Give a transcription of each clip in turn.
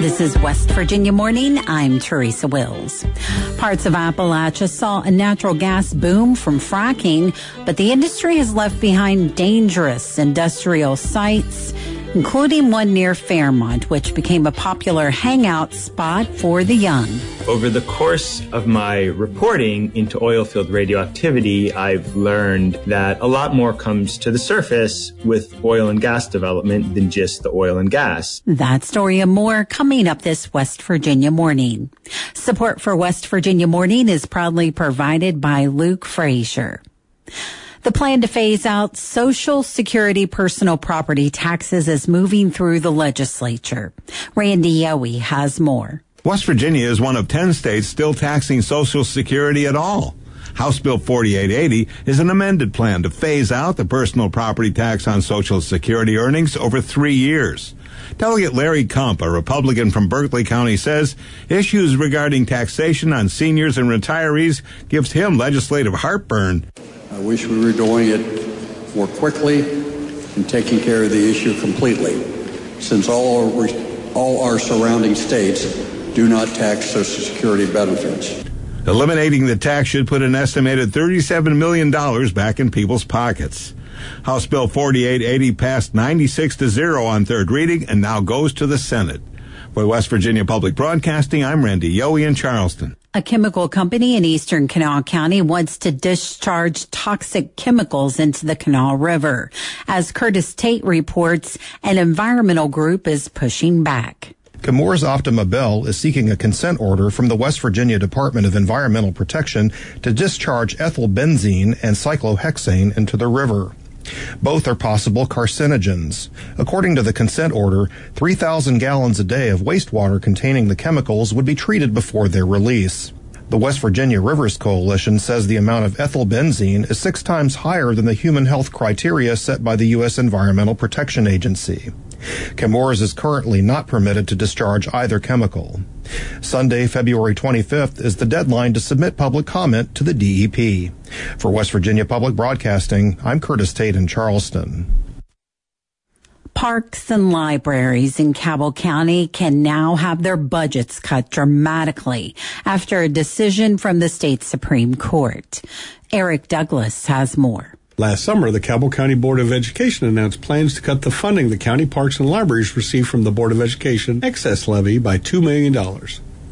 This is West Virginia Morning. I'm Teresa Wills. Parts of Appalachia saw a natural gas boom from fracking, but the industry has left behind dangerous industrial sites including one near Fairmont, which became a popular hangout spot for the young. Over the course of my reporting into oilfield radioactivity, I've learned that a lot more comes to the surface with oil and gas development than just the oil and gas. That story and more coming up this West Virginia morning. Support for West Virginia morning is proudly provided by Luke Frazier. The plan to phase out Social Security personal property taxes is moving through the legislature. Randy Yohe has more. West Virginia is one of 10 states still taxing Social Security at all. House Bill 4880 is an amended plan to phase out the personal property tax on Social Security earnings over three years. Delegate Larry Kump, a Republican from Berkeley County, says issues regarding taxation on seniors and retirees gives him legislative heartburn. I wish we were doing it more quickly and taking care of the issue completely, since all our, all our surrounding states do not tax Social Security benefits. Eliminating the tax should put an estimated $37 million back in people's pockets. House Bill 4880 passed 96 to 0 on third reading and now goes to the Senate. For West Virginia Public Broadcasting, I'm Randy Yohe in Charleston. A chemical company in eastern Kanawha County wants to discharge toxic chemicals into the Kanawha River. As Curtis Tate reports, an environmental group is pushing back. Chemours Optima Belle is seeking a consent order from the West Virginia Department of Environmental Protection to discharge ethylbenzene and cyclohexane into the river. Both are possible carcinogens. According to the consent order, 3,000 gallons a day of wastewater containing the chemicals would be treated before their release. The West Virginia Rivers Coalition says the amount of ethylbenzene is six times higher than the human health criteria set by the U.S. Environmental Protection Agency. Chemours is currently not permitted to discharge either chemical. Sunday, February 25th is the deadline to submit public comment to the DEP. For West Virginia Public Broadcasting, I'm Curtis Tate in Charleston. Parks and libraries in Cabell County can now have their budgets cut dramatically after a decision from the state Supreme Court. Eric Douglas has more. Last summer, the Cabell County Board of Education announced plans to cut the funding the county parks and libraries receive from the Board of Education excess levy by $2 million.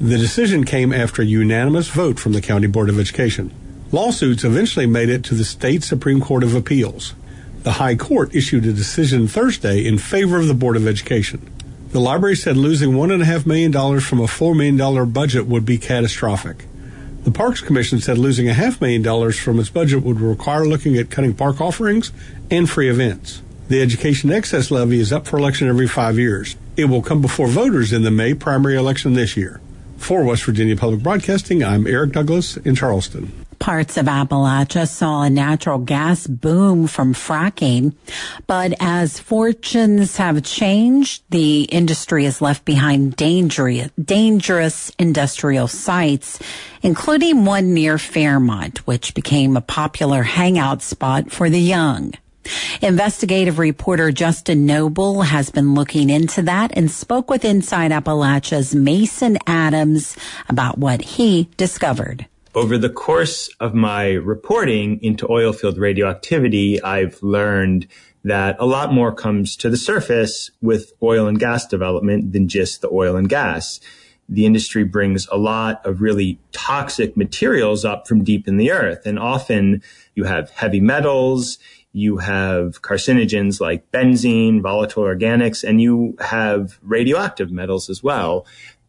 The decision came after a unanimous vote from the County Board of Education. Lawsuits eventually made it to the state Supreme Court of Appeals. The High Court issued a decision Thursday in favor of the Board of Education. The library said losing $1.5 million from a $4 million budget would be catastrophic. The Parks Commission said losing a half million dollars from its budget would require looking at cutting park offerings and free events. The education excess levy is up for election every five years. It will come before voters in the May primary election this year. For West Virginia Public Broadcasting, I'm Eric Douglas in Charleston parts of Appalachia saw a natural gas boom from fracking. But as fortunes have changed, the industry has left behind dangerous, industrial sites, including one near Fairmont, which became a popular hangout spot for the young. Investigative reporter Justin Nobel has been looking into that and spoke with Inside Appalachia's Mason Adams about what he discovered. Over the course of my reporting into oilfield radioactivity, I've learned that a lot more comes to the surface with oil and gas development than just the oil and gas. The industry brings a lot of really toxic materials up from deep in the earth. And often you have heavy metals, you have carcinogens like benzene, volatile organics, and you have radioactive metals as well.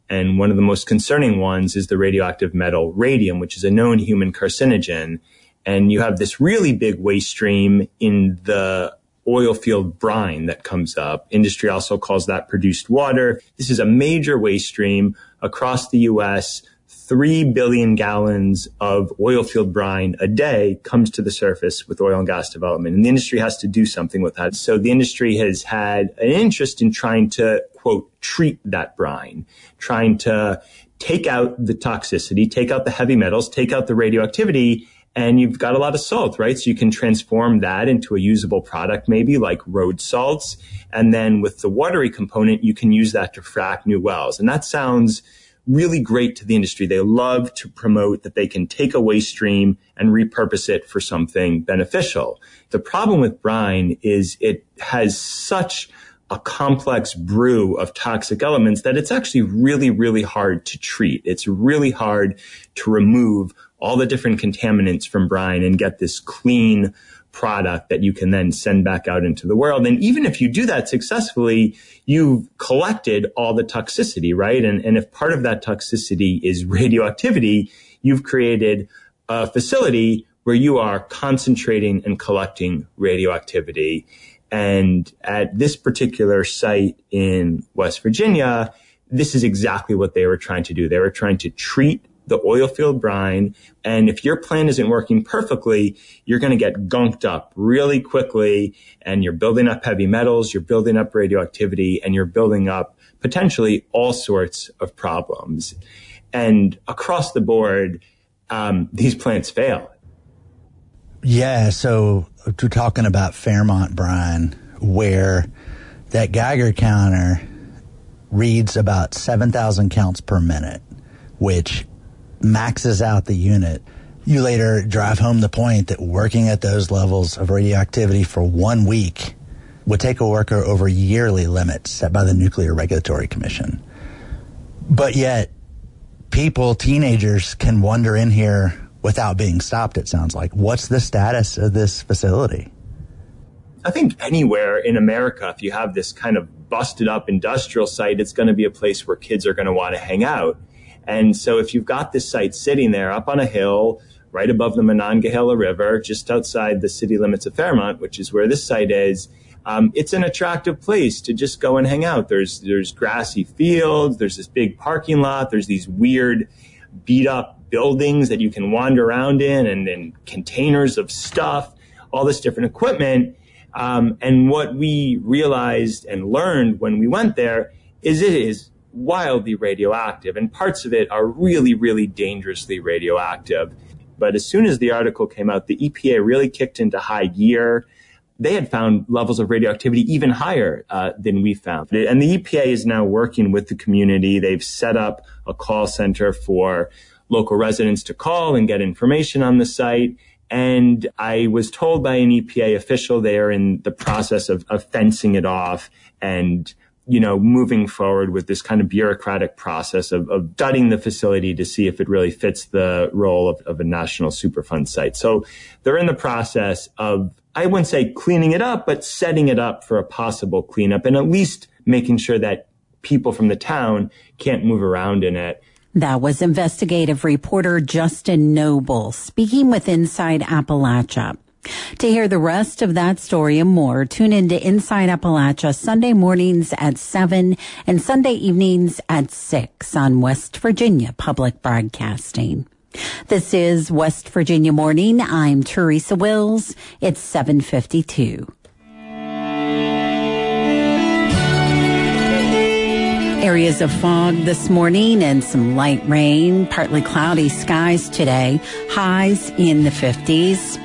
And one of the most concerning ones is the radioactive metal radium, which is a known human carcinogen. And you have this really big waste stream in the oil field brine that comes up. Industry also calls that produced water. This is a major waste stream across the U.S. 3 billion gallons of oil field brine a day comes to the surface with oil and gas development. And the industry has to do something with that. So the industry has had an interest in trying to, quote, treat that brine, trying to take out the toxicity, take out the heavy metals, take out the radioactivity, and you've got a lot of salt, right? So you can transform that into a usable product, maybe like road salts. And then with the watery component, you can use that to frack new wells. And that sounds really great to the industry. They love to promote that they can take a waste stream and repurpose it for something beneficial. The problem with brine is it has such a complex brew of toxic elements that it's actually really, really hard to treat. It's really hard to remove all the different contaminants from brine and get this clean product that you can then send back out into the world. And even if you do that successfully, you've collected all the toxicity, right? And, and if part of that toxicity is radioactivity, you've created a facility where you are concentrating and collecting radioactivity. And at this particular site in West Virginia, this is exactly what they were trying to do. They were trying to treat the oil field brine. And if your plan isn't working perfectly, you're going to get gunked up really quickly and you're building up heavy metals, you're building up radioactivity, and you're building up potentially all sorts of problems. And across the board, um, these plants fail. Yeah. So we're talking about Fairmont brine, where that Geiger counter reads about 7,000 counts per minute, which maxes out the unit. You later drive home the point that working at those levels of radioactivity for one week would take a worker over yearly limits set by the Nuclear Regulatory Commission. But yet, people, teenagers, can wander in here without being stopped, it sounds like. What's the status of this facility? I think anywhere in America, if you have this kind of busted up industrial site, it's going to be a place where kids are going to want to hang out. And so if you've got this site sitting there up on a hill, right above the Monongahela River, just outside the city limits of Fairmont, which is where this site is, um, it's an attractive place to just go and hang out. There's there's grassy fields, there's this big parking lot, there's these weird beat up buildings that you can wander around in, and, and containers of stuff, all this different equipment. Um, and what we realized and learned when we went there is it is wildly radioactive, and parts of it are really, really dangerously radioactive. But as soon as the article came out, the EPA really kicked into high gear. They had found levels of radioactivity even higher uh, than we found. And the EPA is now working with the community. They've set up a call center for local residents to call and get information on the site. And I was told by an EPA official they are in the process of, of fencing it off and you know, moving forward with this kind of bureaucratic process of, of studying the facility to see if it really fits the role of, of a national superfund site. So they're in the process of, I wouldn't say cleaning it up, but setting it up for a possible cleanup and at least making sure that people from the town can't move around in it. That was investigative reporter Justin Nobel speaking with Inside Appalachia. To hear the rest of that story and more, tune in to Inside Appalachia Sunday mornings at 7 and Sunday evenings at 6 on West Virginia Public Broadcasting. This is West Virginia Morning. I'm Teresa Wills. It's 752. Areas of fog this morning and some light rain, partly cloudy skies today, highs in the 50s.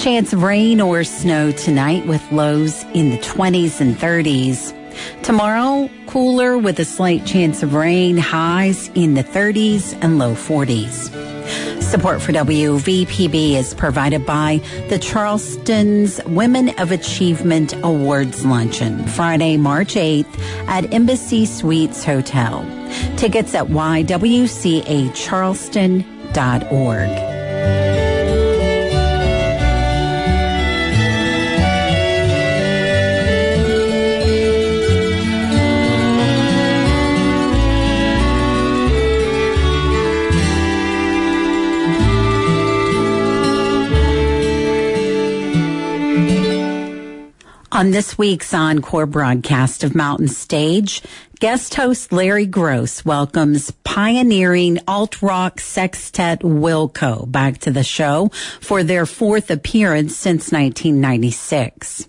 Chance of rain or snow tonight with lows in the 20s and 30s. Tomorrow, cooler with a slight chance of rain, highs in the 30s and low 40s. Support for WVPB is provided by the Charleston's Women of Achievement Awards Luncheon, Friday, March 8th at Embassy Suites Hotel. Tickets at ywcacharleston.org. On this week's Encore broadcast of Mountain Stage, guest host Larry Groce welcomes pioneering alt rock sextet Wilco back to the show for their fourth appearance since 1996.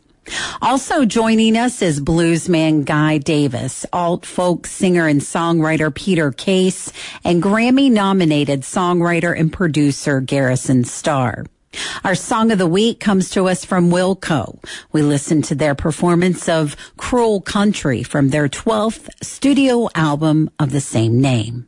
Also joining us is bluesman Guy Davis, alt folk singer and songwriter Peter Case, and Grammy nominated songwriter and producer Garrison Starr. Our song of the week comes to us from Wilco. We listen to their performance of Cruel Country from their 12th studio album of the same name.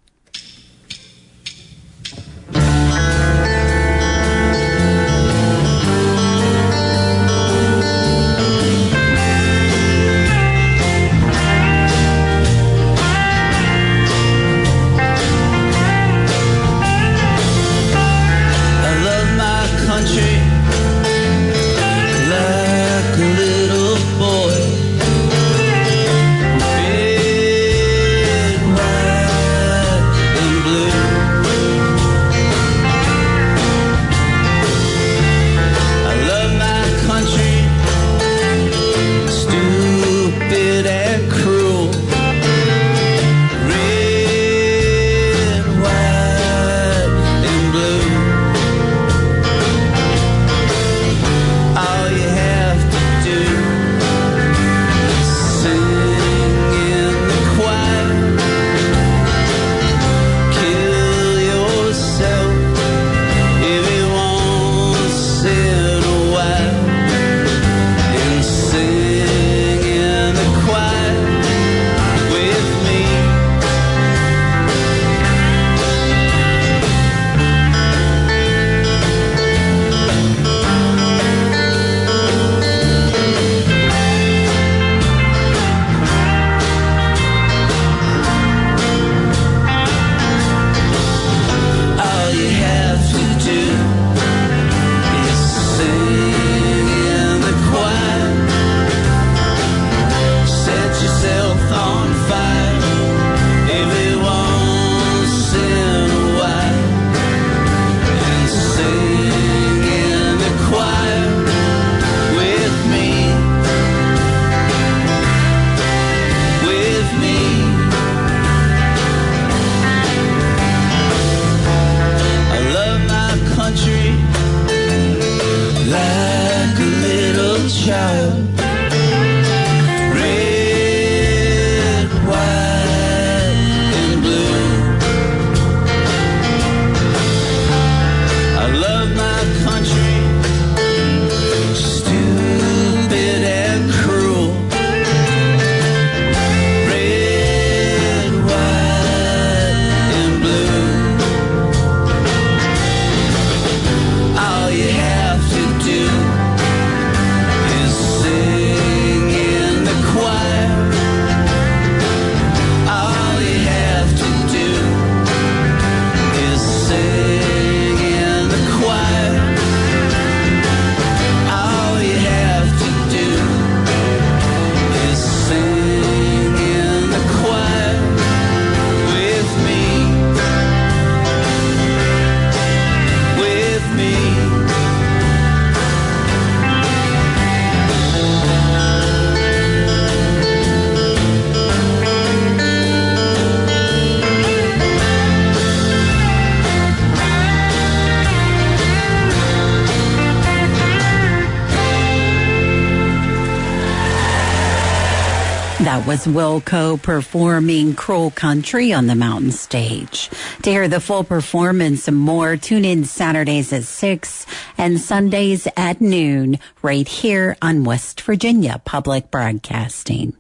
Was Wilco performing Cruel Country on the mountain stage. To hear the full performance and more, tune in Saturdays at 6 and Sundays at noon right here on West Virginia Public Broadcasting.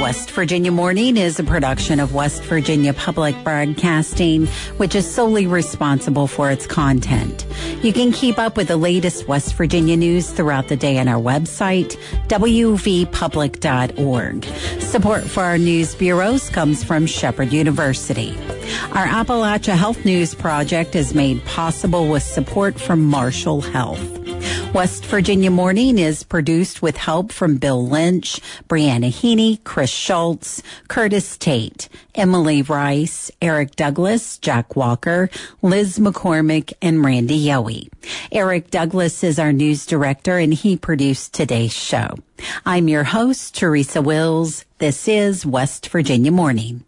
West Virginia Morning is a production of West Virginia Public Broadcasting, which is solely responsible for its content. You can keep up with the latest West Virginia news throughout the day on our website, wvpublic.org. Support for our news bureaus comes from Shepherd University. Our Appalachia Health News Project is made possible with support from Marshall Health. West Virginia Morning is produced with help from Bill Lynch, Briana Heaney, Chris Schulz, Curtis Tate, Emily Rice, Eric Douglas, Jack Walker, Liz McCormick, and Randy Yohe. Eric Douglas is our news director and he produced today's show. I'm your host, Teresa Wills. This is West Virginia Morning.